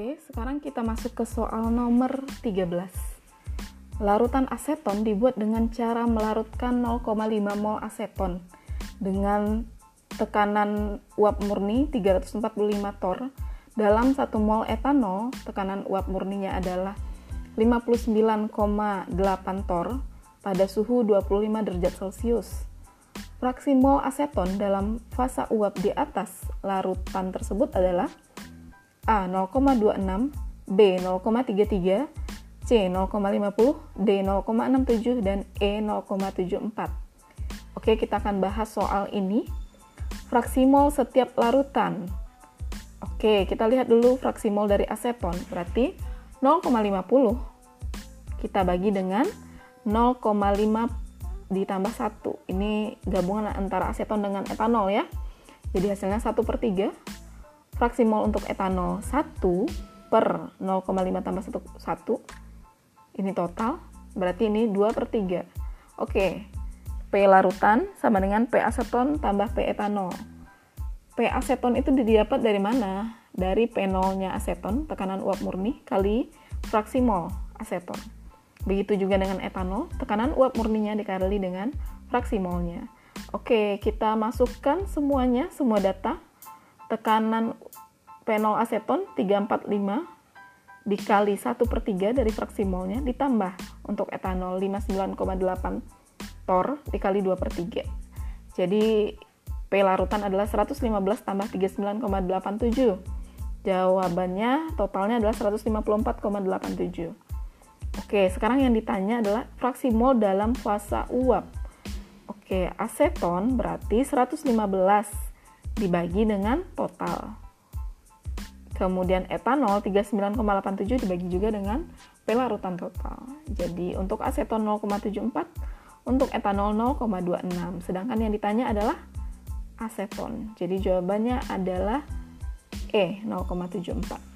Oke, sekarang kita masuk ke soal nomor 13. Larutan aseton dibuat dengan cara melarutkan 0,5 mol aseton dengan tekanan uap murni 345 torr dalam 1 mol etanol, tekanan uap murninya adalah 59,8 torr pada suhu 25 derajat Celcius. Fraksi mol aseton dalam fasa uap di atas larutan tersebut adalah A 0,26, B 0,33, C 0,50, D 0,67, dan E 0,74. Oke, kita akan bahas soal ini. Fraksi mol setiap larutan. Oke, kita lihat dulu fraksi mol dari aseton. Berarti 0,50 kita bagi dengan 0,5 ditambah 1. Ini gabungan antara aseton dengan etanol ya. Jadi hasilnya 1 per 3 fraksi mol untuk etanol 1 per 0,5 tambah 1, 1 ini total berarti ini 2 per 3 oke P larutan sama dengan P aseton tambah P etanol P aseton itu didapat dari mana? dari P0 nya aseton tekanan uap murni kali fraksi mol aseton. Begitu juga dengan etanol tekanan uap murninya dikali dengan fraksi molnya. Oke kita masukkan semuanya semua data tekanan penol aseton 345 dikali 1 per 3 dari fraksi molnya ditambah untuk etanol 59,8 tor dikali 2 per 3 jadi P larutan adalah 115 tambah 39,87 jawabannya totalnya adalah 154,87 oke sekarang yang ditanya adalah fraksi mol dalam fasa uap. Oke aseton berarti 115 dibagi dengan total. Kemudian etanol 39,87 dibagi juga dengan pelarutan total. Jadi untuk aseton 0,74, untuk etanol 0,26. Sedangkan yang ditanya adalah aseton. Jadi jawabannya adalah E 0,74.